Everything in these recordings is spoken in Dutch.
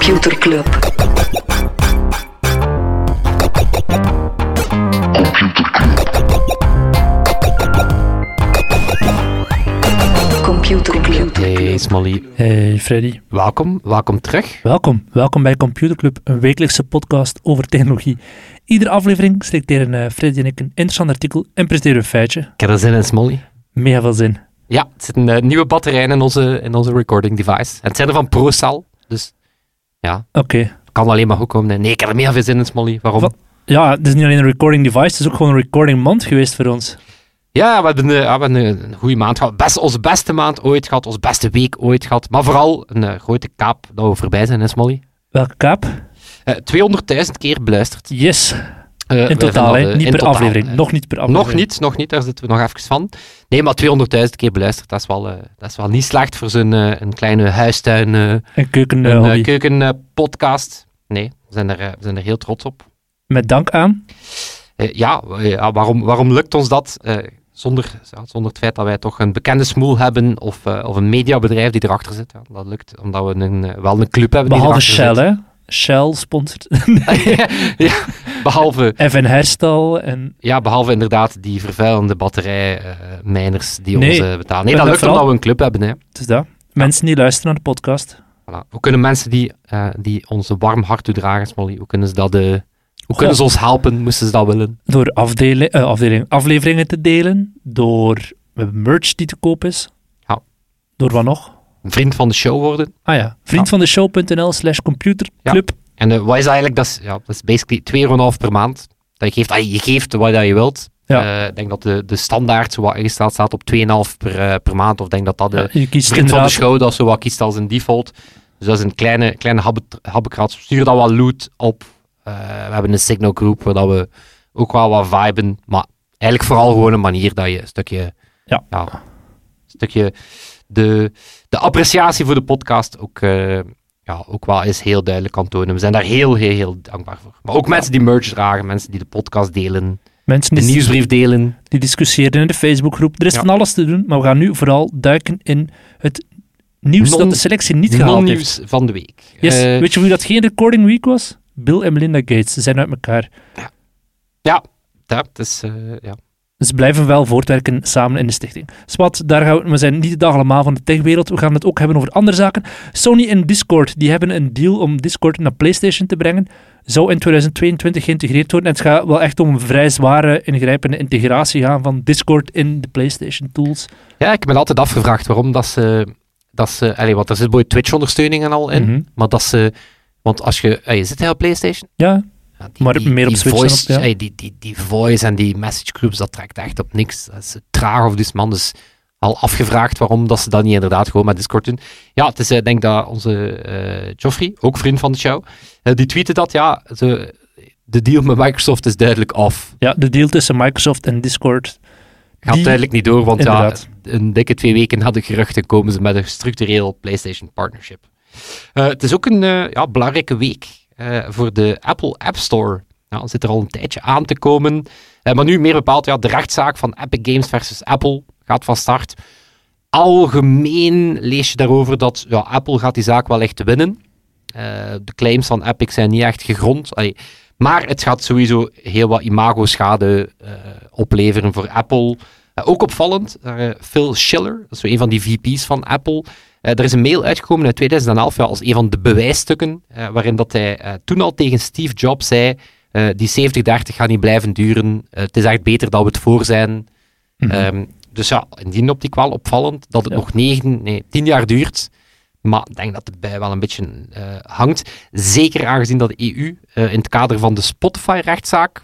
Computer Club. Computer Club. Hey Smolly, Hey Freddy, welkom, welkom terug. welkom. Welkom bij Computer Club, een wekelijkse podcast over technologie. Iedere aflevering selecteren eh, Freddy en ik een interessant artikel en presenteren een feitje. Ik heb er zin in. Mega veel zin. Ja, er zitten eh, nieuwe batterijen in onze, in onze recording device. En het zijn er van ProCell, dus ja, Oké. kan alleen maar goed komen. Nee, ik heb er mega veel zin in Smolly. Waarom? Wat? Ja, het is niet alleen een recording device, het is ook gewoon een recording month geweest voor ons. Ja, we hebben, eh, ja, we hebben een, een goede maand gehad. Best, onze beste maand ooit gehad, onze beste week ooit gehad. Maar vooral een eh, grote kaap dat we voorbij zijn, hè Smolly. Welke kaap? Eh 200.000 keer beluisterd. Yes. Eh, In totaal, hè? eh, niet per totaal, aflevering. Nog niet per aflevering. Nog niet, nog niet, daar zitten we nog even van. Nee, maar 200.000 keer beluisterd, dat is wel, eh, dat is wel niet slecht voor zo'n een kleine huistuin, Een keuken een keukenpodcast. nee, we zijn, er, we zijn er heel trots op. Met dank aan. Ja, waarom, waarom lukt ons dat? Zonder, zonder het feit dat wij toch een bekende smoel hebben of, of een mediabedrijf die erachter zit. Ja, dat lukt omdat we een, wel een club hebben Behalve die Shell, hè. Shell sponsort. ja, behalve, FN Herstal en... ja, behalve inderdaad die vervuilende batterijmijners die Nee, ons eh, betalen. Nee, dat lukt vooral- omdat we een club hebben. Hè. Het is dat. Mensen die luisteren naar de podcast. Voilà. Hoe kunnen mensen die, eh, die ons een warm hart toedragen, Smolly, hoe kunnen ze dat... eh, hoe kunnen ze ons helpen, moesten ze dat willen? Door eh, afdeling, afleveringen te delen. Door merch die te koop is. Ja. Door wat nog? Vriend van de show worden. Ah ja, vriendvandeshow.nl slash computerclub. En eh, wat is dat eigenlijk? Dat is, ja, dat is basically 2,5 per maand. Dat je geeft, je geeft wat je wilt. Ja. Eh, ik denk dat de, de standaard zo wat ingesteld staat op 2,5 per, eh, per maand. Of denk dat dat de Ja, je kiest vriend van de show dat zo wat kiest als een default. Dus dat is een kleine, kleine habbekrats. Stuur dat wat loot op. We hebben een signal group waar dat we ook wel wat viben. Maar eigenlijk vooral gewoon een manier dat je een stukje... Ja. een stukje de, de appreciatie voor de podcast ook... eh, ja, ook wel eens heel duidelijk kan tonen. We zijn daar heel, heel, heel dankbaar voor. Maar ook mensen die merch dragen, mensen die de podcast delen, Mensen de nieuwsbrief delen. die discussiëren in de Facebookgroep. Er is Ja. van alles te doen, maar we gaan nu vooral duiken in het nieuws Non- dat de selectie niet gehaald heeft. Non-nieuws van de week. Yes. Eh, Weet je wie dat geen recording week was? Bill en Melinda Gates. Ze zijn uit elkaar. ja, dat is... eh, ja. Ze blijven wel voortwerken samen in de stichting. Swat, daar gaan we, we zijn niet de dag allemaal van de techwereld. We gaan het ook hebben over andere zaken. Sony en Discord, die hebben een deal om Discord naar PlayStation te brengen. Zou in 2022 geïntegreerd worden. En het gaat wel echt om een vrij zware, ingrijpende integratie gaan van Discord in de PlayStation tools. Ja, ik me altijd afgevraagd waarom dat ze... Dat ze allee, want er zit mooi Twitch-ondersteuning en al in. Mhm. Maar dat ze... Want als je... je zit hij op PlayStation? Ja, Ja, die, Maar meer op Switch dan voice, op, ja. die, die, die voice en die message groups, dat trekt echt op niks. Dat is traag of dus man. Dus al afgevraagd waarom dat ze dat niet inderdaad gewoon met Discord doen. Ja, het is, eh, ik denk dat onze eh Joffrey, ook vriend van de show, eh, die tweette dat, ja, ze, de deal met Microsoft is duidelijk af. ja, de deal tussen Microsoft en Discord. Gaat Die- duidelijk niet door, want Inderdaad. ja, een dikke twee weken hadden geruchten komen ze met een structureel PlayStation partnership. Het is ook een ja, belangrijke week eh, voor de Apple App Store. Het zit er al een tijdje aan te komen. Eh, maar nu meer bepaald, ja, de rechtszaak van Epic Games versus Apple gaat van start. Algemeen lees je daarover dat ja, Apple gaat die zaak wel echt winnen. Eh, de claims van Epic zijn niet echt gegrond. Maar het gaat sowieso heel wat imago-schade opleveren voor Apple. Eh, ook opvallend, eh, Phil Schiller, dat is een van die VP's van Apple. Eh, er is een mail uitgekomen in 2011 ja, als een van de bewijsstukken, waarin dat hij toen al tegen Steve Jobs zei, die 70-30 gaat niet blijven duren, het is echt beter dat we het voor zijn. Mhm. Ehm, dus ja, in die optiek wel opvallend dat het Ja. nog negen, nee, tien jaar duurt. Maar ik denk dat het bij wel een beetje hangt. Zeker aangezien dat de EU in het kader van de Spotify-rechtszaak,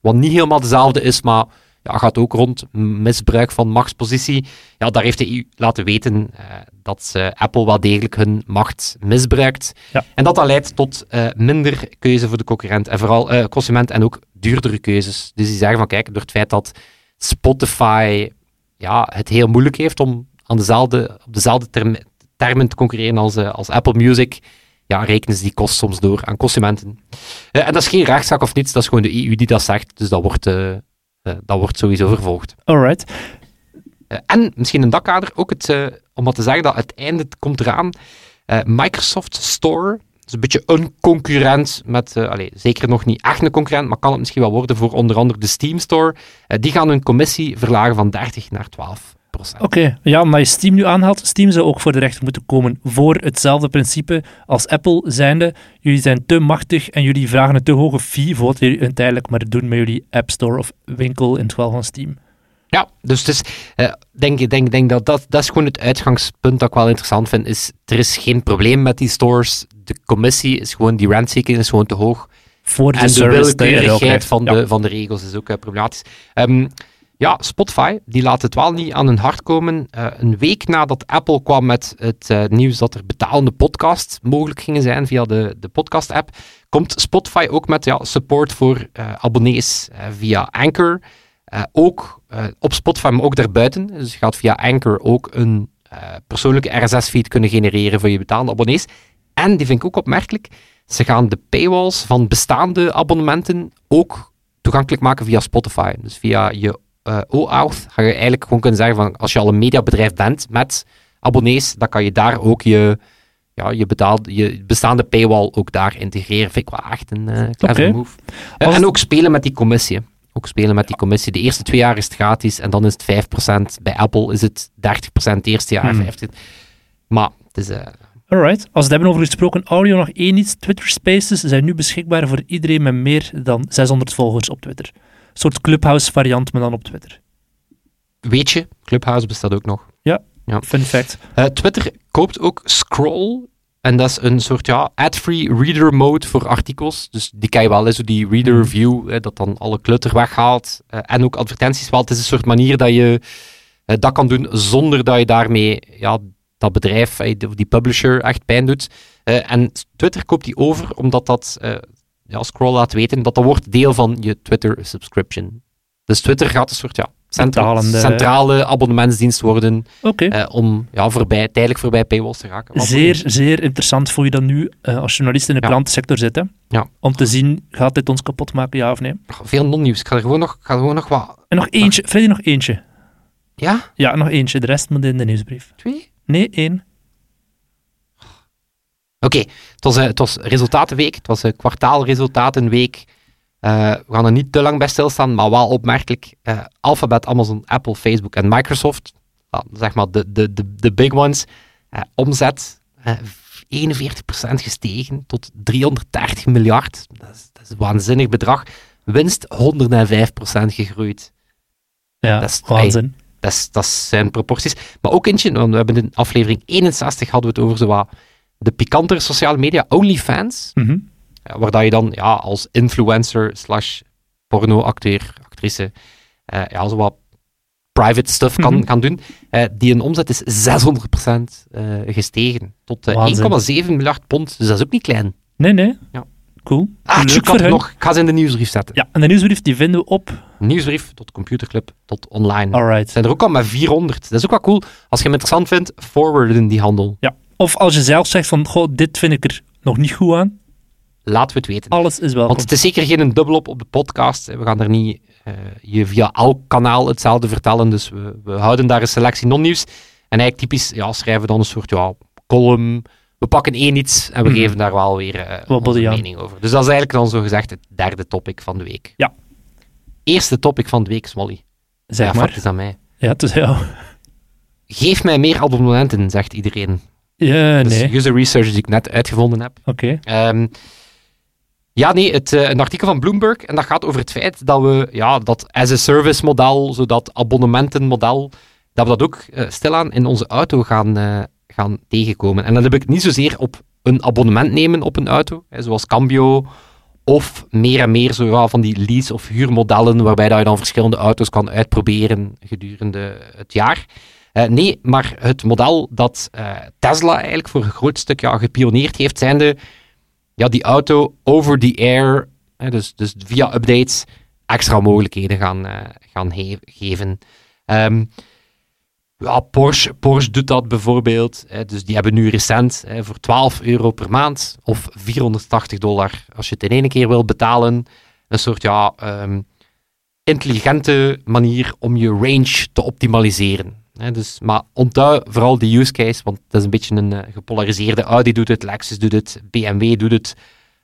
wat niet helemaal dezelfde is, maar ja, gaat ook rond misbruik van machtspositie. Ja, daar heeft de EU laten weten eh, dat ze Apple wel degelijk hun macht misbruikt. Ja. En dat dat leidt tot eh, minder keuze voor de concurrent en vooral consument en ook duurdere keuzes. Dus die zeggen van kijk, door het feit dat Spotify ja, het heel moeilijk heeft om aan dezelfde, op dezelfde term- termen te concurreren als, als Apple Music, ja, rekenen ze die kost soms door aan consumenten. En dat is geen rechtszaak of niets, dat is gewoon de EU die dat zegt, dus dat wordt, dat wordt sowieso vervolgd. Alright. Eh, en misschien in dat kader ook het, eh, om wat te zeggen dat het einde komt eraan. Eh, Microsoft Store is een beetje een concurrent met, uh, allez, zeker nog niet echt een concurrent, maar kan het misschien wel worden voor onder andere de Steam Store. Uh, die gaan hun commissie verlagen van 30 naar 12 Oké, okay. ja, omdat je Steam nu aanhaalt, Steam zou ook voor de rechter moeten komen voor hetzelfde principe als Apple, zijnde, jullie zijn te machtig en jullie vragen een te hoge fee voor wat jullie uiteindelijk maar doen met jullie App Store of winkel in het geval van Steam. Ja, dus, dus uh, denk, denk, denk dat, dat dat is gewoon het uitgangspunt dat ik wel interessant vind. Is, er is geen probleem met die stores. De commissie is gewoon, die rentseeking is gewoon te hoog. Voor de en de willekeurigheid van, de, van de regels is ook uh, problematisch. Um, ja, Spotify, die laat het wel niet aan hun hart komen. Uh, een week nadat Apple kwam met het uh, nieuws dat er betalende podcasts mogelijk gingen zijn via de, de podcast-app, komt Spotify ook met ja, support voor uh, abonnees via Anchor. ook op Spotify, maar ook daarbuiten. Dus je gaat via Anchor ook een persoonlijke RSS-feed kunnen genereren voor je betalende abonnees. En, die vind ik ook opmerkelijk, ze gaan de paywalls van bestaande abonnementen ook toegankelijk maken via Spotify. Dus via je uh, OAuth ga je eigenlijk gewoon kunnen zeggen van als je al een mediabedrijf bent met abonnees, dan kan je daar ook je, ja, je, betaald, je bestaande paywall ook daar integreren. Vind ik wel echt een uh, clever move. Uh, en ook spelen met die commissie. Ook spelen met die commissie. De eerste twee jaar is het gratis en dan is het 5%. Bij Apple is het 30% het eerste jaar. Hmm. 15%. Maar het is... Alright. Als we het hebben over gesproken audio, nog één iets. Twitter Spaces zijn nu beschikbaar voor iedereen met meer dan 600 volgers op Twitter soort Clubhouse variant, maar dan op Twitter. Weet je, Clubhouse bestaat ook nog. Ja, ja. fun fact. Uh, Twitter koopt ook Scroll. En dat is een soort ja, ad-free reader mode voor artikels. Dus die kan je wel, zo die reader mhm. view, hè, dat dan alle klutter weghaalt. Uh, en ook advertenties wel. Het is een soort manier dat je uh, dat kan doen zonder dat je daarmee ja, dat bedrijf, die publisher, echt pijn doet. en Twitter koopt die over, omdat dat ja, Scroll laat weten dat dat wordt deel van je Twitter subscription. Dus Twitter gaat een soort ja, centrale abonnementsdienst worden okay. uh, om ja, voorbij, tijdelijk voorbij paywalls te raken. Zeer, zeer interessant voor je dan nu uh, als journalist in de ja. klantensector zit. Hè? Ja. Om te zien, gaat dit ons kapot maken, ja of nee? Veel non-nieuws. Ik ga er gewoon nog, ga er gewoon nog wat... En nog eentje. Freddy, nog eentje. Ja? Ja, nog eentje. De rest moet in de nieuwsbrief. Twee? Nee, één. Oké, okay. het, was, uh, het was resultatenweek, het was een kwartaalresultatenweek. Uh, we gaan er niet te lang bij stilstaan, maar wel opmerkelijk. Uh, Alphabet, Amazon, Apple, Facebook en Microsoft, zeg maar de, de, de, de big ones, omzet 41% gestegen tot 330 miljard. Dat is, dat is een waanzinnig bedrag. Winst 105% gegroeid. Ja, dat is, waanzin. dat, is, dat zijn proporties. Maar ook eentje, want we hebben in aflevering 61 hadden we het over zo wat de pikantere sociale media, OnlyFans. Mm waar dat je dan ja, als influencer slash pornoacteur, actrice, uh, ja, zo wat private stuff kan, mm kan doen. Uh, die een omzet is 600% uh, eh, gestegen tot 1,7 miljard pond. Dus dat is ook niet klein. Nee, nee. Ja. Cool. Ah, ik had nog. Ik ga ze in de nieuwsbrief zetten. Ja, en de nieuwsbrief die vinden we op... Nieuwsbrief tot computerclub tot online. Alright. Zijn er ook al maar 400. Dat is ook wel cool. Als je hem interessant vindt, forwarden die handel. Ja. Of als je zelf zegt van, goh, dit vind ik er nog niet goed aan. Laten we het weten. Alles is wel. Want het is zeker geen dubbelop op de podcast. We gaan er niet uh, je via elk kanaal hetzelfde vertellen. Dus we, we houden daar een selectie non-nieuws. En eigenlijk typisch ja, schrijven dan een soort ja, column. We pakken één iets en we mm. geven daar wel weer uh, onze mening over. Dus dat is eigenlijk dan zo gezegd het derde topic van de week. Ja. Eerste topic van de week, Smolly. Zeg ja, maar. is aan mij. Ja, het is jou. Geef mij meer abonnementen, zegt iedereen. Ja, dus nee. user research die ik net uitgevonden heb. Oké. Okay. Um, ehm, ja, nee, het, uh, een artikel van Bloomberg. En dat gaat over het feit dat we ja, dat as-a-service model, zo dat abonnementenmodel, dat we dat ook uh, stilaan in onze auto gaan, uh, gaan tegenkomen. En dan heb ik niet zozeer op een abonnement nemen op een auto, hè, zoals Cambio, of meer en meer zo, ja, van die lease- of huurmodellen, waarbij dat je dan verschillende auto's kan uitproberen gedurende het jaar. Uh, nee, maar het model dat uh, Tesla eigenlijk voor een groot stuk ja, gepioneerd heeft, zijn de, ja, die auto over the air, dus, dus via updates, extra mogelijkheden gaan, uh, gaan geven. Um, ja, Porsche, Porsche doet dat bijvoorbeeld. Hè, dus die hebben nu recent hè, voor 12 euro per maand of 480 dollar als je het in één keer wil betalen. Een soort ja, um, intelligente manier om je range te optimaliseren. Dus, maar onthoud vooral de use case, want het is een beetje een eh, gepolariseerde. Audi doet het, Lexus doet het, BMW doet het.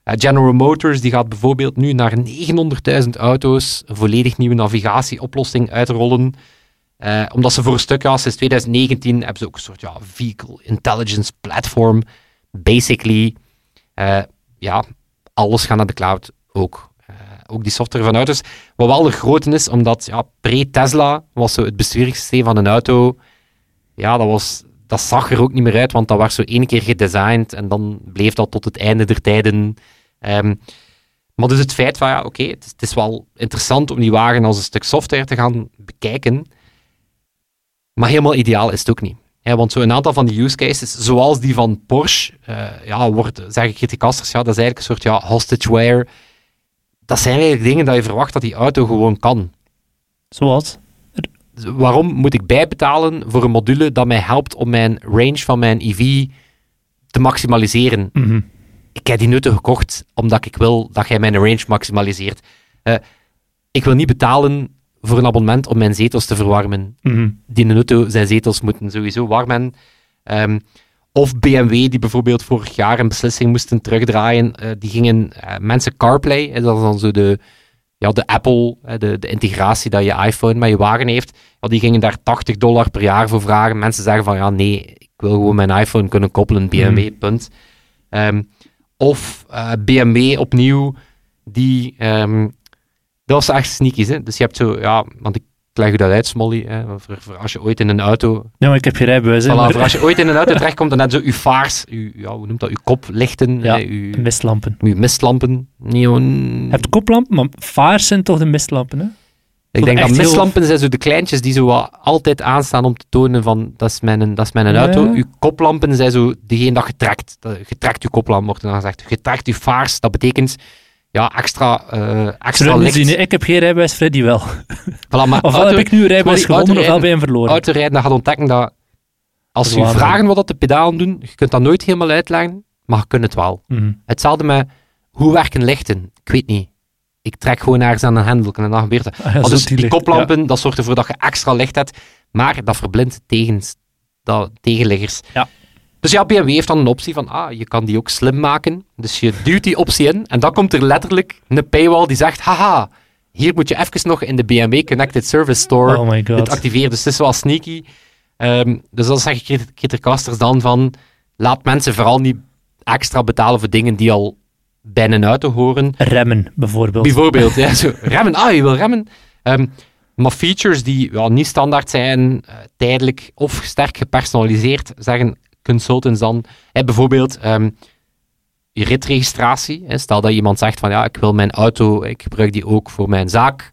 Eh, General Motors die gaat bijvoorbeeld nu naar 900.000 auto's een volledig nieuwe navigatieoplossing uitrollen. Eh, omdat ze voor een stuk, ja, sinds 2019 hebben ze ook een soort ja, vehicle intelligence platform. Basically, ja, alles gaat naar de cloud ook. Ook die software van auto's. Wat wel de grote is, omdat ja, pre-Tesla was zo het besturingssysteem van een auto. Ja, dat, was, dat zag er ook niet meer uit, want dat was zo één keer gedesigned en dan bleef dat tot het einde der tijden. Ehm, maar dus het feit van, ja, oké, het, is- wel interessant om die wagen als een stuk software te gaan bekijken, maar helemaal ideaal is het ook niet. Ja, want zo'n aantal van die use cases, zoals die van Porsche, eh, ja, wordt, zeggen criticasters, ja, dat is eigenlijk een soort ja, hostageware. Dat zijn eigenlijk dingen dat je verwacht dat die auto gewoon kan. Zoals? Waarom moet ik bijbetalen voor een module dat mij helpt om mijn range van mijn EV te maximaliseren? Mhm. Ik heb die nutten gekocht omdat ik wil dat jij mijn range maximaliseert. Eh, ik wil niet betalen voor een abonnement om mijn zetels te verwarmen. Mhm. Die auto zijn zetels moeten sowieso warmen. Of BMW, die bijvoorbeeld vorig jaar een beslissing moesten terugdraaien. eh, die gingen eh, mensen CarPlay, dat is dan zo de, ja, de Apple, de, de integratie dat je iPhone met je wagen heeft. Ja, die gingen daar 80 dollar per jaar voor vragen. Mensen zeggen van ja, nee, ik wil gewoon mijn iPhone kunnen koppelen, BMW, punt. Ehm, of eh, BMW opnieuw, die. ehm, dat was echt sneaky. Hè? Dus je hebt zo, ja, want ik leg je dat uit, Smolly. Hè? Voor, voor als je ooit in een auto. Ja, maar ik heb geen rijbewijs. Voilà, maar- als je ooit in een auto terechtkomt, dan net zo uw vaars, uw, ja, hoe noemt dat? Uw koplichten, Ja, hè, uw, Mistlampen. uw mistlampen. Neon. Je hebt koplampen, maar vaars zijn toch de mistlampen, hè? Ik denk dat heel- mistlampen zijn zo de kleintjes die zo altijd aanstaan om te tonen van dat is mijn, dat is mijn Ja. auto. Uw koplampen zijn zo degene dat je trekt. Dat- Je trekt je koplamp, wordt dan gezegd. Je trekt je vaars, dat betekent ja, extra, eh extra licht. zien, ik heb geen rijbewijs, Freddy wel. Voilà, maar Ofwel heb ik nu een rijbewijs gewonnen, ofwel ben je verloren. autorijden, dan gaat ontdekken dat als Dat je waar, vragen wat dat de pedalen doen, je kunt dat nooit helemaal uitleggen, maar je kunt het wel. Mhm. Hetzelfde met hoe werken lichten. Ik weet niet. Ik trek gewoon ergens aan een hendel en dan gebeurt het. Ah, ja, dus die koplampen, dat zorgt ervoor dat je extra licht hebt, maar dat verblindt tegen, dat, tegenliggers. Ja. Dus ja, BMW heeft dan een optie van, ah, je kan die ook slim maken. Dus je duwt die optie in en dan komt er letterlijk een paywall die zegt, haha, hier moet je even nog in de BMW Connected Service Store Oh my god. het activeren. Dus het is wel sneaky. Ehm, dus dan zeggen crit- criticasters dan van, laat mensen vooral niet extra betalen voor dingen die al bij een auto horen. Remmen, bijvoorbeeld. Bijvoorbeeld, ja, zo, remmen. Ah, je wil remmen. Ehm, maar features die ja, niet standaard zijn, eh, tijdelijk of sterk gepersonaliseerd, zeggen consultants dan. Hè, bijvoorbeeld je ritregistratie. Hè, stel dat iemand zegt van ja, ik wil mijn auto, ik gebruik die ook voor mijn zaak.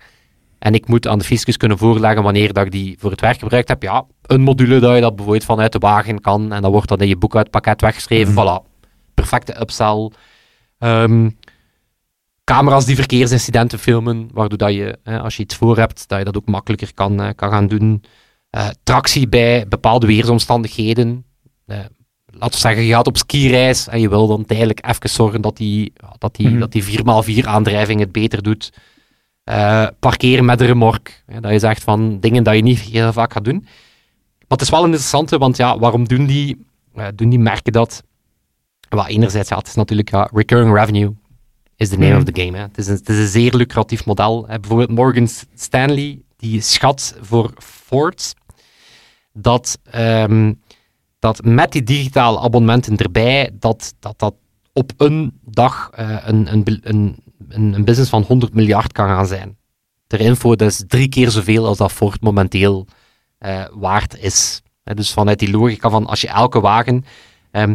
En ik moet aan de fiscus kunnen voorleggen wanneer dat ik die voor het werk gebruikt heb. Ja, een module dat je dat bijvoorbeeld vanuit de wagen kan. En dan wordt dat in je boekhoudpakket weggeschreven. Voilà. Perfecte upsell. Ehm, camera's die verkeersincidenten filmen, waardoor dat je, hè, als je iets voor hebt, dat je dat ook makkelijker kan, eh, kan gaan doen. Eh, tractie bij bepaalde weersomstandigheden. Eh, laten we zeggen, je gaat op skireis en je wil dan tijdelijk even zorgen dat die, dat die, Mhm. dat die 4x4 aandrijving het beter doet. Eh, parkeren met een remork. Dat je zegt van dingen dat je niet heel vaak gaat doen. Maar het is wel een interessante, want ja, waarom doen die, eh, doen die merken dat? Wel, enerzijds, ja, het is natuurlijk ja, recurring revenue is the name Mhm. of the game. Hè. Het, is een, het is een zeer lucratief model. Hè. Bijvoorbeeld Morgan Stanley, die schat voor Ford dat, ehm, dat met die digitale abonnementen erbij, dat dat, dat op een dag eh, een, een, een, een, business van 100 miljard kan gaan zijn. Ter info, dat is drie keer zoveel als dat Ford momenteel eh, waard is. Dus vanuit die logica van als je elke wagen... ehm,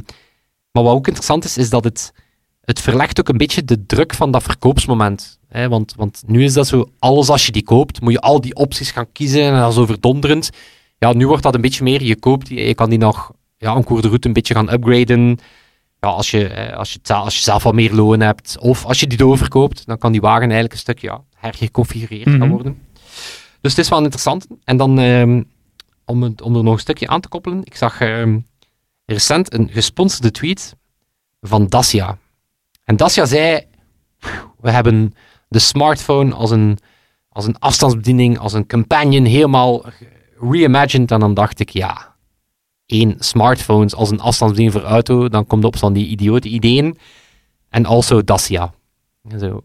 maar wat ook interessant is, is dat het, het verlegt ook een beetje de druk van dat verkoopsmoment. Want, want nu is dat zo, alles als je die koopt, moet je al die opties gaan kiezen en dat is overdonderend. Ja, nu wordt dat een beetje meer, je koopt je kan die nog ja, een de route een beetje gaan upgraden. Ja, als, je, eh, als, je, als je zelf wat meer loon hebt, of als je die doorverkoopt, dan kan die wagen eigenlijk een stuk ja, hergeconfigureerd Mhm. gaan worden. Dus het is wel interessant. En dan, ehm, om, het, om er nog een stukje aan te koppelen, ik zag ehm, recent een gesponsorde tweet van Dacia. En Dacia zei, we hebben de smartphone als een, als een afstandsbediening, als een companion helemaal reimagined en dan dacht ik, ja, één, smartphones als een afstandsbediening voor auto, dan komt op van die idiote ideeën. En also Dacia. Zo.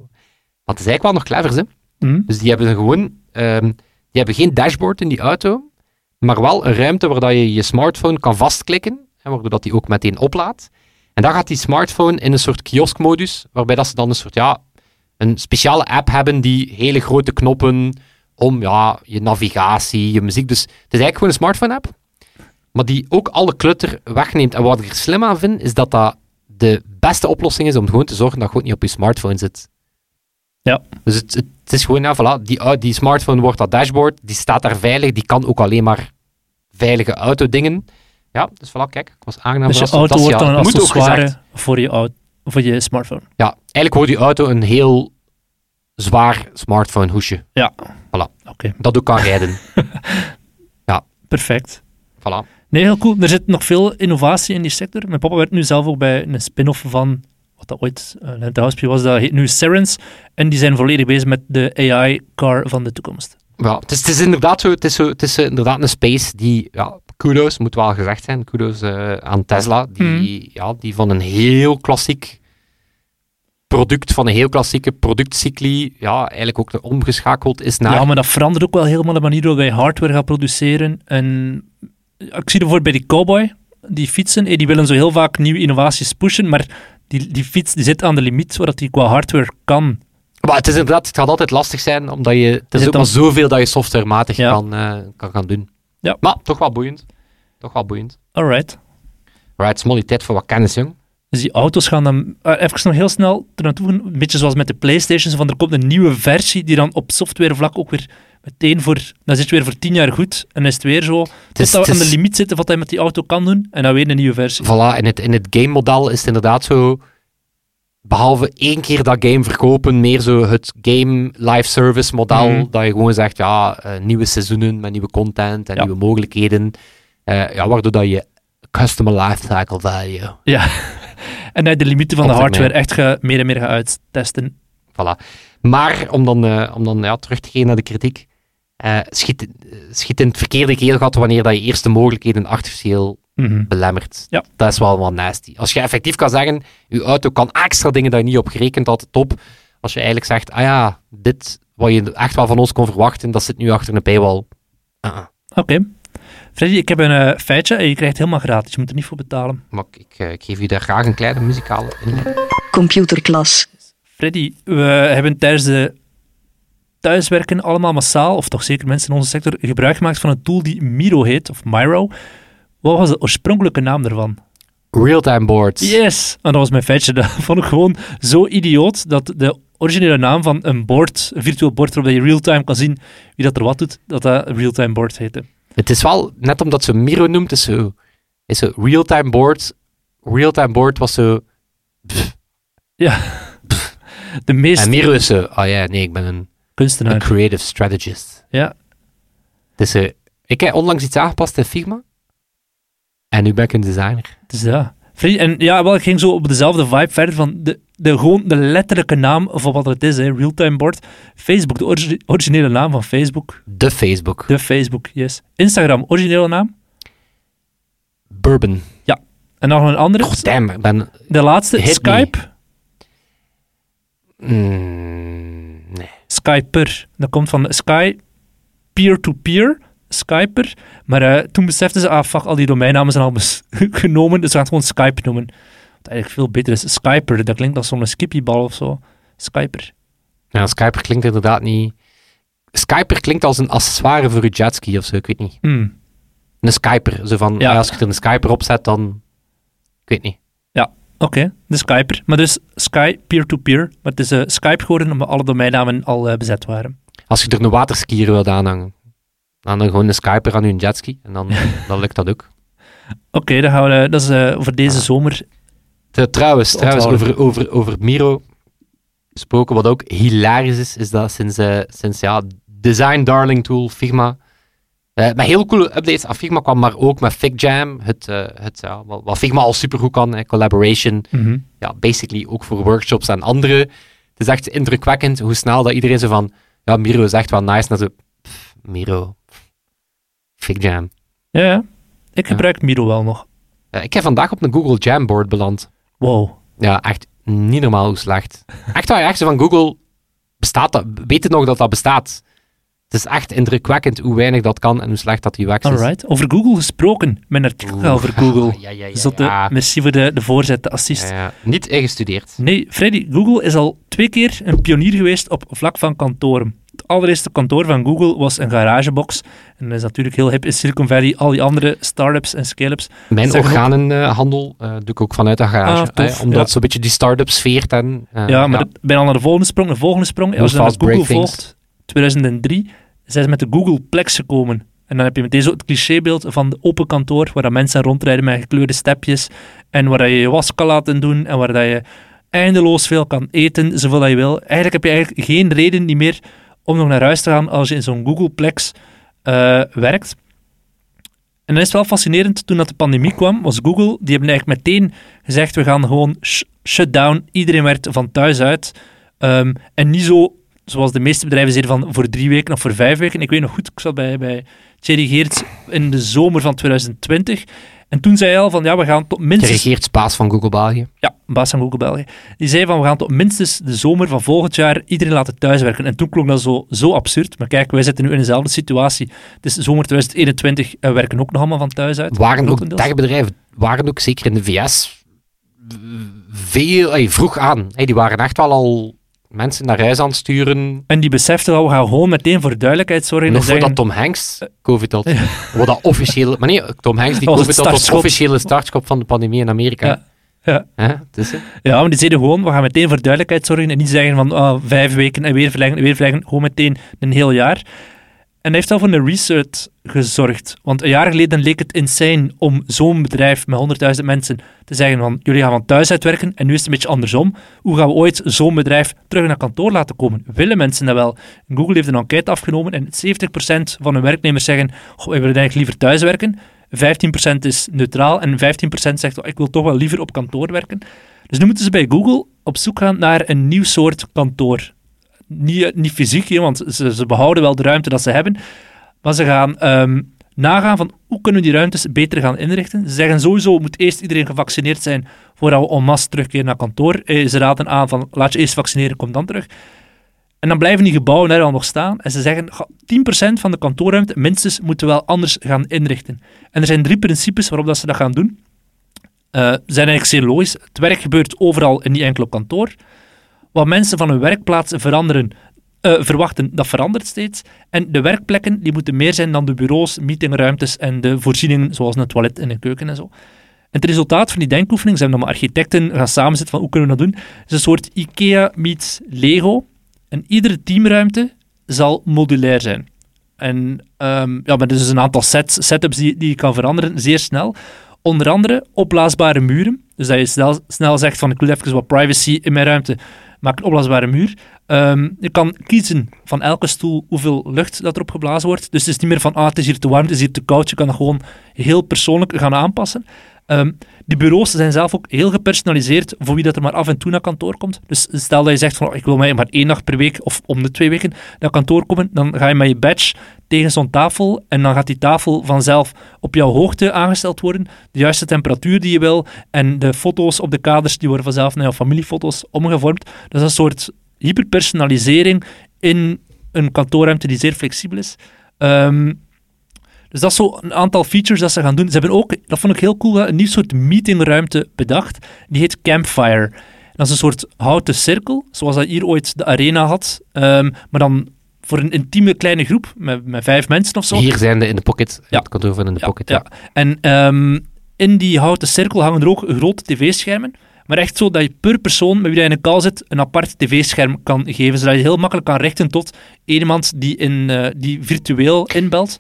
Is eigenlijk wel nog clever, hè? Hm? Dus die hebben gewoon, ehm, die hebben geen dashboard in die auto, maar wel een ruimte waar dat je je smartphone kan vastklikken, en waardoor dat die ook meteen oplaadt. En dan gaat die smartphone in een soort kioskmodus, waarbij dat ze dan een soort, ja, een speciale app hebben die hele grote knoppen om, ja, je navigatie, je muziek. Dus het is eigenlijk gewoon een smartphone app, maar die ook alle clutter wegneemt. En wat ik er slim aan vind, is dat dat de beste oplossing is om gewoon te zorgen dat je niet op je smartphone zit. Ja. Dus het, is gewoon, ja, voilà, die, die smartphone wordt dat dashboard, die staat daar veilig, die kan ook alleen maar veilige autodingen. Ja, dus voilà, kijk, ik was aangenaam Dus je auto wordt dan een accessoire voor je, voor je smartphone. Ja, eigenlijk wordt die auto een heel zwaar smartphone hoesje, Ja. Voilà. Oké, dat ook kan rijden. perfect. voilà. Nee, heel cool. Er zit nog veel innovatie in die sector. Mijn papa werkt nu zelf ook bij een spin-off van wat dat ooit uh, een housepier was. Dat heet nu Serens. En die zijn volledig bezig met de AI-car van de toekomst. Ja, het is, het is inderdaad zo, het is, zo, het is eh, inderdaad een space die, ja, kudos, moet wel gezegd zijn, kudos eh, aan Tesla, die, ja, die van een heel klassiek product, van een heel klassieke productcycli, ja, eigenlijk ook omgeschakeld is naar... Ja, maar dat verandert ook wel helemaal de manier waarop wij hardware gaan produceren. En ik zie bijvoorbeeld bij die Cowboy, die fietsen, eh, die willen zo heel vaak nieuwe innovaties pushen, maar die, die fiets die zit aan de limiet waar dat die qua hardware kan. Maar het is inderdaad, het gaat altijd lastig zijn, omdat je, het is Zit ook dan- maar zoveel dat je softwarematig Ja. kan, eh, kan gaan doen. Ja. Maar toch wel boeiend. Toch wel boeiend. Alright. Right, smolly tijd voor wat kennis, jong. Dus die auto's gaan dan... eh, even nog heel snel naartoe, een beetje zoals met de Playstations, van er komt een nieuwe versie die dan op softwarevlak ook weer meteen voor... Dan zit je weer voor tien jaar goed en dan is het weer zo... Tot het we aan de limiet zitten wat hij met die auto kan doen en dan weer een nieuwe versie. Voilà, in het, in het game-model is het inderdaad zo. Behalve één keer dat game verkopen, meer zo het game live service model. Mhm. Dat je gewoon zegt, ja, eh, nieuwe seizoenen met nieuwe content en Ja. nieuwe mogelijkheden. Eh, ja, waardoor dat je customer lifecycle value. Ja. En dat je de limieten van de hardware echt ga, meer en meer gaat uittesten. Voilà. Maar om dan, eh, om dan ja, terug te gaan naar de kritiek. eh, schiet, schiet in het verkeerde keelgat wanneer dat je eerst de mogelijkheden artificieel Mhm. belemmert. Ja. Dat is wel wat nasty. Als je effectief kan zeggen, je auto kan extra dingen dat je niet op gerekend had, top. Als je eigenlijk zegt, ah ja, dit wat je echt wel van ons kon verwachten, dat zit nu achter een paywall. Uh-uh. Oké. Freddy, ik heb een eh, feitje en je krijgt het helemaal gratis. Je moet er niet voor betalen. Maar ik, ik, eh, ik geef je daar graag een kleine muzikale inleiding. Computerklas. Freddy, we hebben tijdens de thuiswerken allemaal massaal, of toch zeker mensen in onze sector, gebruik gemaakt van een tool die Miro heet, of Miro. Wat was de oorspronkelijke naam daarvan? Realtime boards. Yes! En dat was mijn feitje. Dat vond ik gewoon zo idioot dat de originele naam van een board, een virtueel board waarop je real-time kan zien wie dat er wat doet, dat dat een real-time board heette. Het is wel, net omdat ze Miro noemt, is zo, is zo realtime board. Realtime board was zo, Ja. De meest en Miro is zo, ah ja, nee, ik ben een, een kunstenaar. creative strategist. Ja. Dus eh, ik heb onlangs iets aangepast in Figma. En nu ben ik een designer. Dus ja. En ja, wel, ik ging zo op dezelfde vibe verder van de, de, gewoon de letterlijke naam van wat het is, hè, real-time board. Facebook, de origi- originele naam van Facebook. De Facebook. De Facebook, yes. Instagram, originele naam. Bourbon. En nog een andere. God damn, ik ben... De laatste. Skype. Mm, nee. Skyper. Dat komt van Sky, peer-to-peer, Skyper. Maar eh, toen beseften ze, ah fuck, al die domeinnamen zijn al genomen, dus we gaan het gewoon Skype noemen. Wat eigenlijk veel beter is. Skyper, dat klinkt als zo'n skippiebal of zo. Skyper. Ja, Skyper klinkt inderdaad niet... Skyper klinkt als een accessoire voor je jetski of zo, ik weet niet. Hmm. Een Skyper. Zo van, Ja. als je er een Skyper op zet, dan... Ik weet niet. Oké, de Skyper. Maar dus Sky peer-to-peer. Maar het is eh, Skype geworden omdat alle domeinnamen al eh, bezet waren. Als je er een waterskier wilt aanhangen, dan gewoon een Skyper aan je jetski. En dan, dan lukt dat ook. Oké, dan gaan we, eh, dat is eh, voor deze zomer. Trouwens, trouwens over, over, over Miro gesproken, wat ook hilarisch is, is dat sinds, eh, sinds ja, Design Darling Tool, Figma, eh, met heel coole updates aan Figma kwam, maar ook met FigJam, het, eh, het, ja, wat, wat Figma al supergoed kan, eh, collaboration, Mhm. ja, basically ook voor workshops en andere. Het is echt indrukwekkend hoe snel dat iedereen zo van, ja, Miro is echt wel nice, naar zo, pff, Miro. FigJam. Ja, ja. Ik gebruik Miro wel nog. Ik heb vandaag op een Google Jamboard beland. Wow. Ja, echt niet normaal hoe slecht. Echt waar, echt zo van Google, bestaat dat? Weet je nog dat dat bestaat? Het is echt indrukwekkend hoe weinig dat kan en hoe slecht dat UX is. Alright. Over Google gesproken. Mijn artikel Oeh, over Google. Ja, ja, ja. Zotte, ja. merci voor de, de voorzet, de assist. Ja, ja. Niet ingestudeerd. Nee, Freddy, Google is al twee keer een pionier geweest op vlak van kantoren. Het allereerste kantoor van Google was een garagebox. En dat is natuurlijk heel hip in Silicon Valley. Al die andere startups en scale-ups. Mijn organenhandel eh, doe ik ook vanuit de garage. Ah, tof, omdat ja. zo'n beetje die start-up sfeer en eh, ja, maar ik ben al naar de volgende sprong. De volgende sprong, als je dan Google volgt, 2003, zijn ze met de Google Plex gekomen. En dan heb je meteen zo het clichébeeld van de open kantoor, waar dat mensen rondrijden met gekleurde stepjes, en waar dat je je was kan laten doen, en waar dat je eindeloos veel kan eten, zoveel dat je wil. Eigenlijk heb je eigenlijk geen reden niet meer om nog naar huis te gaan als je in zo'n Google Plex eh, werkt. En dan is het wel fascinerend, toen dat de pandemie kwam, was Google, die hebben eigenlijk meteen gezegd, we gaan gewoon sh- shut down, iedereen werkt van thuis uit. Ehm, en niet zo, zoals de meeste bedrijven zeiden, van voor drie weken of voor vijf weken. Ik weet nog goed, ik zat bij, bij Thierry Geerts in de zomer van 2020. En toen zei hij al van, ja, we gaan tot minstens... Geregeerd Spaas van Google België. Ja, baas van Google België. Die zei van, we gaan tot minstens de zomer van volgend jaar iedereen laten thuiswerken. En toen klonk dat zo, zo absurd. Maar kijk, wij zitten nu in dezelfde situatie. Het is zomer 2021 en we werken ook nog allemaal van thuis uit. Waren ook techbedrijven, waren ook zeker in de VS veel, vroeg aan. Hey, die waren echt wel al mensen naar huis aan het sturen. En die beseften wel, we gaan gewoon meteen voor duidelijkheid zorgen. Nog zeggen, voordat Tom Hanks COVID had. Wat dat officiële... Maar nee, Tom Hanks die Dat was COVID het had als officiële startschop van de pandemie in Amerika. Ja. Ja. Hè. Ja, maar die zeiden gewoon, we gaan meteen voor duidelijkheid zorgen en niet zeggen van ah, vijf weken en weer verlengen en weer verlengen, gewoon meteen een heel jaar. En hij heeft wel voor een research gezorgd. Want een jaar geleden leek het insane om zo'n bedrijf met 100.000 mensen te zeggen van jullie gaan van thuis uit werken en nu is het een beetje andersom. Hoe gaan we ooit zo'n bedrijf terug naar kantoor laten komen? Willen mensen dat wel? Google heeft een enquête afgenomen en 70% van hun werknemers zeggen wij willen eigenlijk liever thuis werken. 15% is neutraal en 15% zegt oh, ik wil toch wel liever op kantoor werken. Dus nu moeten ze bij Google op zoek gaan naar een nieuw soort kantoor. Niet, niet fysiek, want ze, ze behouden wel de ruimte dat ze hebben. Maar ze gaan ehm, nagaan van hoe kunnen we die ruimtes beter gaan inrichten. Ze zeggen sowieso moet eerst iedereen gevaccineerd zijn voordat we en masse terugkeren naar kantoor. Eh, Ze raden aan van laat je eerst vaccineren, kom dan terug. En dan blijven die gebouwen daar al nog staan. En ze zeggen, "Ga, 10% van de kantoorruimte minstens moeten we wel anders gaan inrichten. En er zijn drie principes waarop dat ze dat gaan doen. Eh, zijn eigenlijk zeer logisch. Het werk gebeurt overal en niet enkel op kantoor. Wat mensen van hun werkplaats veranderen, eh, verwachten, dat verandert steeds. En de werkplekken die moeten meer zijn dan de bureaus, meetingruimtes en de voorzieningen, zoals een toilet en een keuken en zo. En het resultaat van die denkoefening, ze hebben dan met architecten gaan samenzitten van hoe kunnen we dat doen, is een soort IKEA meets Lego. En iedere teamruimte zal modulair zijn. En um, ja, maar dus een aantal sets, setups die, die je kan veranderen, zeer snel. Onder andere opblaasbare muren. Dus dat je snel, snel zegt van ik wil even wat privacy in mijn ruimte, maak een opblaasbare muur. Um, je kan kiezen van elke stoel hoeveel lucht dat erop geblazen wordt. Dus het is niet meer van ah, het is hier te warm, het is hier te koud. Je kan dat gewoon heel persoonlijk gaan aanpassen. Um, die bureaus zijn zelf ook heel gepersonaliseerd voor wie dat er maar af en toe naar kantoor komt. Dus stel dat je zegt van oh, ik wil maar één dag per week of om de twee weken naar kantoor komen, dan ga je met je badge tegen zo'n tafel en dan gaat die tafel vanzelf op jouw hoogte aangesteld worden, de juiste temperatuur die je wil en de foto's op de kaders die worden vanzelf naar jouw familiefoto's omgevormd. Dat is een soort hyperpersonalisering in een kantoorruimte die zeer flexibel is. Um, dus dat is zo een aantal features dat ze gaan doen. Ze hebben ook, dat vond ik heel cool, een nieuw soort meetingruimte bedacht. Die heet Campfire. Dat is een soort houten cirkel, zoals dat hier ooit de arena had. Um, maar dan voor een intieme kleine groep, met, met vijf mensen of zo. Hier zijn de in de pocket, ja. het kantoor van in de ja, pocket. Ja. ja. En um, in die houten cirkel hangen er ook grote tv-schermen. Maar echt zo dat je per persoon met wie je in een call zit, een apart tv-scherm kan geven. Zodat je heel makkelijk kan richten tot iemand die, in, uh, die virtueel inbelt.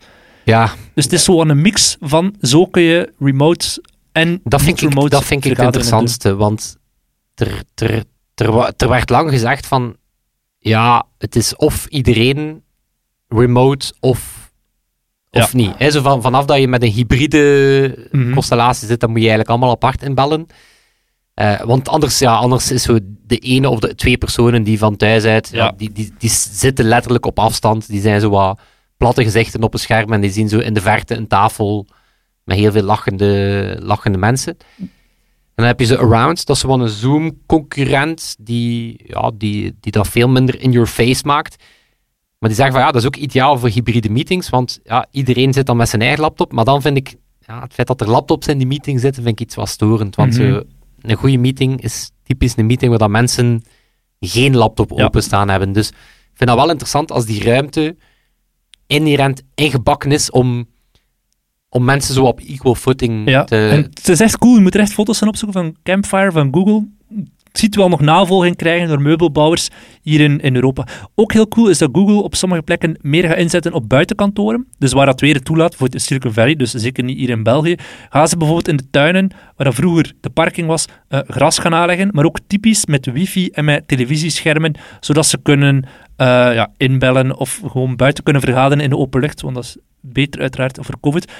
Ja. Dus het is zo een mix van zo kun je remote en dat vind remote ik, Dat vind ik het interessantste, want er, er, er, er werd lang gezegd van ja, het is of iedereen remote of, of ja. niet. He, zo van, vanaf dat je met een hybride mm -hmm. constellatie zit, dan moet je eigenlijk allemaal apart inbellen. Uh, want anders, ja, anders is zo de ene of de twee personen die van thuis uit, ja. Ja, die, die, die zitten letterlijk op afstand, die zijn zo wat platte gezichten op een scherm en die zien zo in de verte een tafel met heel veel lachende, lachende mensen. En dan heb je ze Around, dat is gewoon een Zoom-concurrent die, ja, die, die dat veel minder in your face maakt. Maar die zeggen van ja, dat is ook ideaal voor hybride meetings, want ja, iedereen zit dan met zijn eigen laptop. Maar dan vind ik, ja, het feit dat er laptops in die meeting zitten, vind ik iets wat storend. Want Mhm. een goede meeting is typisch een meeting waar dat mensen geen laptop Ja. openstaan hebben. Dus ik vind dat wel interessant als die ruimte inherent ingebakken is om, om mensen zo op equal footing Ja, te... en het is echt cool. Je moet er echt foto's gaan opzoeken van Campfire, van Google. Het ziet wel nog navolging krijgen door meubelbouwers hier in, in Europa. Ook heel cool is dat Google op sommige plekken meer gaat inzetten op buitenkantoren. Dus waar dat weer het toelaat, voor het Silicon Valley, dus zeker niet hier in België, gaan ze bijvoorbeeld in de tuinen, waar dat vroeger de parking was, eh, gras gaan aanleggen, maar ook typisch met wifi en met televisieschermen, zodat ze kunnen ja, inbellen of gewoon buiten kunnen vergaderen in de open lucht, want dat is beter uiteraard voor COVID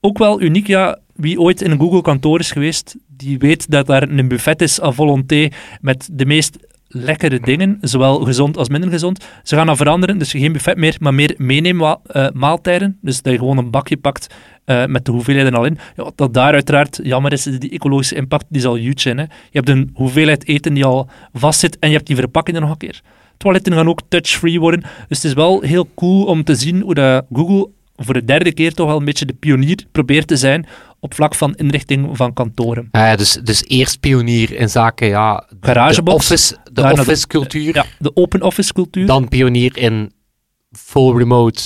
ook wel uniek, ja. Wie ooit in een Google-kantoor is geweest, die weet dat daar een buffet is à volonté met de meest lekkere dingen, zowel gezond als minder gezond. Ze gaan dat veranderen, dus geen buffet meer, maar meer meeneemmaaltijden. Dus dat je gewoon een bakje pakt eh, met de hoeveelheden al in. Ja, dat daar uiteraard, jammer is, die ecologische impact, die is al huge zijn. Hè. Je hebt een hoeveelheid eten die al vastzit en je hebt die verpakkingen nog een keer. Toiletten gaan ook touch-free worden. Dus het is wel heel cool om te zien hoe dat Google voor de derde keer toch wel een beetje de pionier probeert te zijn op vlak van inrichting van kantoren. Ja, dus, dus eerst pionier in zaken ja, de Garagebox. office, de Daarna de- office cultuur. Ja, de open office cultuur. Dan pionier in full remote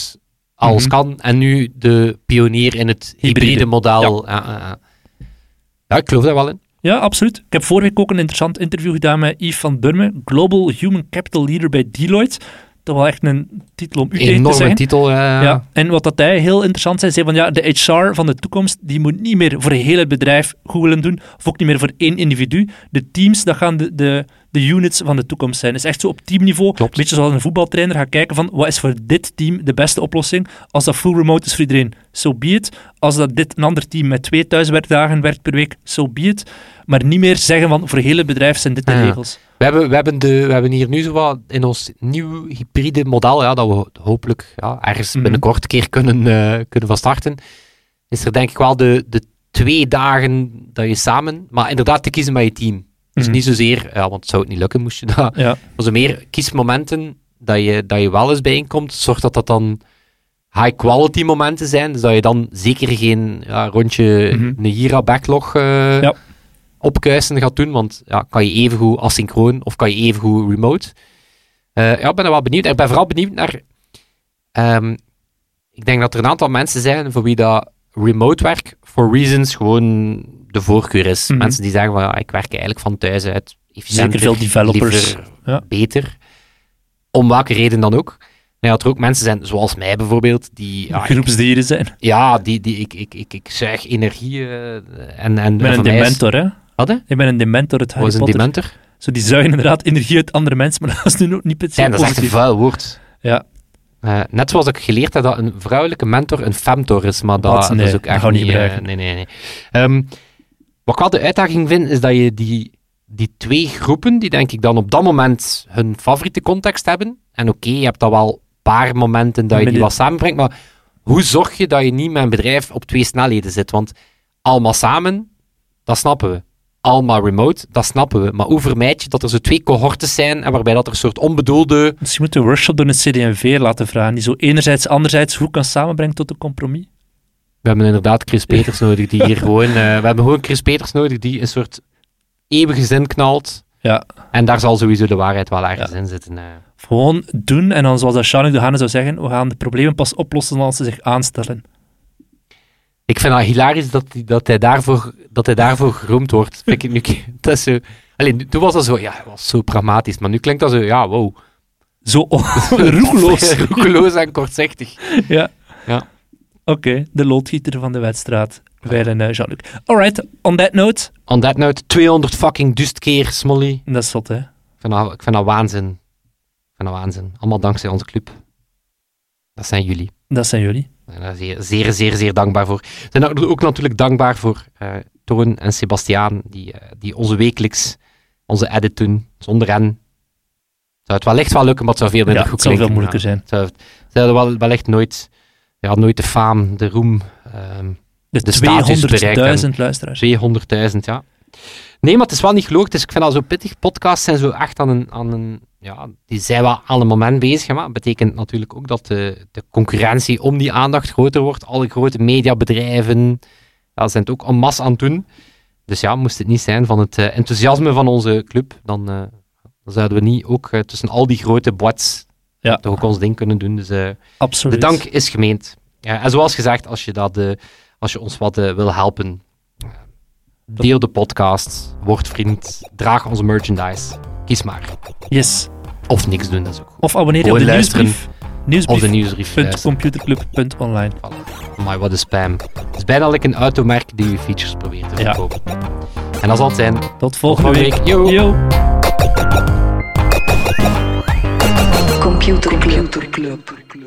als Mhm. kan. En nu de pionier in het hybride, Hybride, model. Ja. Ja, ja. Ja, ik geloof daar wel in. Ja, absoluut. Ik heb vorige week ook een interessant interview gedaan met Yves van Burme, Global Human Capital Leader bij Deloitte. Toch wel echt een titel om u te Enorme zeggen. titel. eh, Ja, en wat dat hij heel interessant zei, zei van ja, de HR van de toekomst, die moet niet meer voor heel het bedrijf googlen doen, of ook niet meer voor één individu. De teams, dat gaan de, de, de units van de toekomst zijn. Dus echt zo op teamniveau, Klopt. een beetje zoals een voetbaltrainer gaat kijken van wat is voor dit team de beste oplossing. Als dat full remote is voor iedereen, so be it. Als dat dit een ander team met twee thuiswerkdagen werkt per week, so be it. Maar niet meer zeggen van voor het bedrijf zijn dit de Ja. regels. We hebben, we, hebben de, we hebben hier nu zo wat in ons nieuw hybride model, ja, dat we hopelijk ja, ergens Mhm. binnenkort een keer kunnen, eh, kunnen van starten. Is er denk ik wel de, de twee dagen dat je samen, maar inderdaad te kiezen met je team. Dus niet zozeer, ja, want het zou het niet lukken moest je dat. Ja, Maar zo meer kiesmomenten dat je, dat je wel eens bijeenkomt. Zorg dat dat dan high quality momenten zijn. Dus dat je dan zeker geen ja, rondje een Jira backlog Ja. opkuisen gaat doen. Want ja, kan je evengoed asynchroon of kan je evengoed remote. Eh, ja, ik ben er wel benieuwd. Ik ben vooral benieuwd naar... ehm, ik denk dat er een aantal mensen zijn voor wie dat remote werk for reasons gewoon de voorkeur is. Mhm. Mensen die zeggen van ja, ik werk eigenlijk van thuis uit. efficiënter, zeker veel developers. liever Ja. beter. Om welke reden dan ook. Maar ja, dat er ook mensen zijn, zoals mij bijvoorbeeld, die... Ja, ik, groepsdieren zijn. ja die, die, ik, ik, ik, ik zuig energie eh, en, en Ik ben een is- dementor, hè. Wat, hè? Ik ben een dementor, het Harry Was een Potter. dementor? Zo, die zuigen inderdaad energie uit andere mensen, maar dat is nu ook niet per se Ja, dat is echt een vuil woord. Ja, Eh, net zoals ik geleerd heb dat een vrouwelijke mentor een femtor is, maar dat, dat Nee, is ook echt niet niet... eh, gebruiken. nee, nee, nee. Ehm, wat ik wel de uitdaging vind, is dat je die, die twee groepen, die denk ik dan op dat moment hun favoriete context hebben, en oké, je hebt dan wel een paar momenten dat je die wat samenbrengt, maar hoe zorg je dat je niet met een bedrijf op twee snelheden zit? Want allemaal samen, dat snappen we. Allemaal remote, dat snappen we. Maar hoe vermijd je dat er zo twee cohortes zijn en waarbij dat er een soort onbedoelde misschien moeten we een workshop door een CD&V laten vragen, die zo enerzijds, anderzijds hoe kan samenbrengen tot een compromis. We hebben inderdaad Chris Peters nodig, die hier gewoon... eh, we hebben gewoon Chris Peters nodig, die een soort eeuwige zin knalt. Ja, En daar zal sowieso de waarheid wel ergens in zitten. eh. gewoon doen en dan zoals de Hane zou zeggen, we gaan de problemen pas oplossen als ze zich aanstellen. Ik vind het hilarisch dat, hij- dat, hij daarvoor, dat hij daarvoor geroemd wordt. Vind ik nu, dat is zo... Alleen, toen was dat zo... Ja, was zo pragmatisch. Maar nu klinkt dat zo... Ja, wow. Zo roekeloos. Roekeloos en kortzichtig. ja. Ja. Oké, de loodgieter van de wedstrijd. Wijlen uh, Jean-Luc. Alright, on that note. On that note, 200 fucking duist keer, Smolly. Dat is zot, hè. Ik vind dat, ik vind dat waanzin. Ik vind dat waanzin. Allemaal dankzij onze club. Dat zijn jullie. Dat zijn jullie. Ben daar zeer, zeer, zeer, zeer dankbaar voor. We zijn ook- ook natuurlijk dankbaar voor eh Toon en Sebastiaan, die, eh, die onze wekelijks onze edit doen. Zonder hen zou het wellicht wel lukken, maar het zou veel minder Ja, goed het zou veel klinken. moeilijker zijn. Ja, het zou, ze hadden wel, wellicht nooit, ja, nooit de faam, de roem, ehm, De, de status 200.000 luisteraars. 200.000, ja. Nee, maar het is wel niet gelogen. Dus ik vind dat zo pittig. Podcasts zijn zo echt aan een... Aan een ja, die zijn wel aan een moment bezig. Maar dat betekent natuurlijk ook dat de, de concurrentie om die aandacht groter wordt. Alle grote mediabedrijven ja, zijn het ook en masse aan het doen. Dus ja, moest het niet zijn van het eh, enthousiasme van onze club, dan, eh, dan zouden we niet ook eh, tussen al die grote bots Ja. toch ook ons ding kunnen doen. Dus eh, Absoluut. de dank is gemeend. Ja, en zoals gezegd, als je, dat, eh, als je ons wat eh, wil helpen, deel de podcast, word vriend, draag onze merchandise. Kies maar. Yes. Of niks doen, dat is ook goed. Of abonneer je op de luisteren. nieuwsbrief. Of de Nieuwsbrief. nieuwsbrief. luisteren. Computerclub.online. Maar wat een spam. Het is bijna like een automerk die je features probeert te Ja. verkopen. En dat zal het zijn. Tot volgende volgende week. week. Yo. Yo. Computer Club.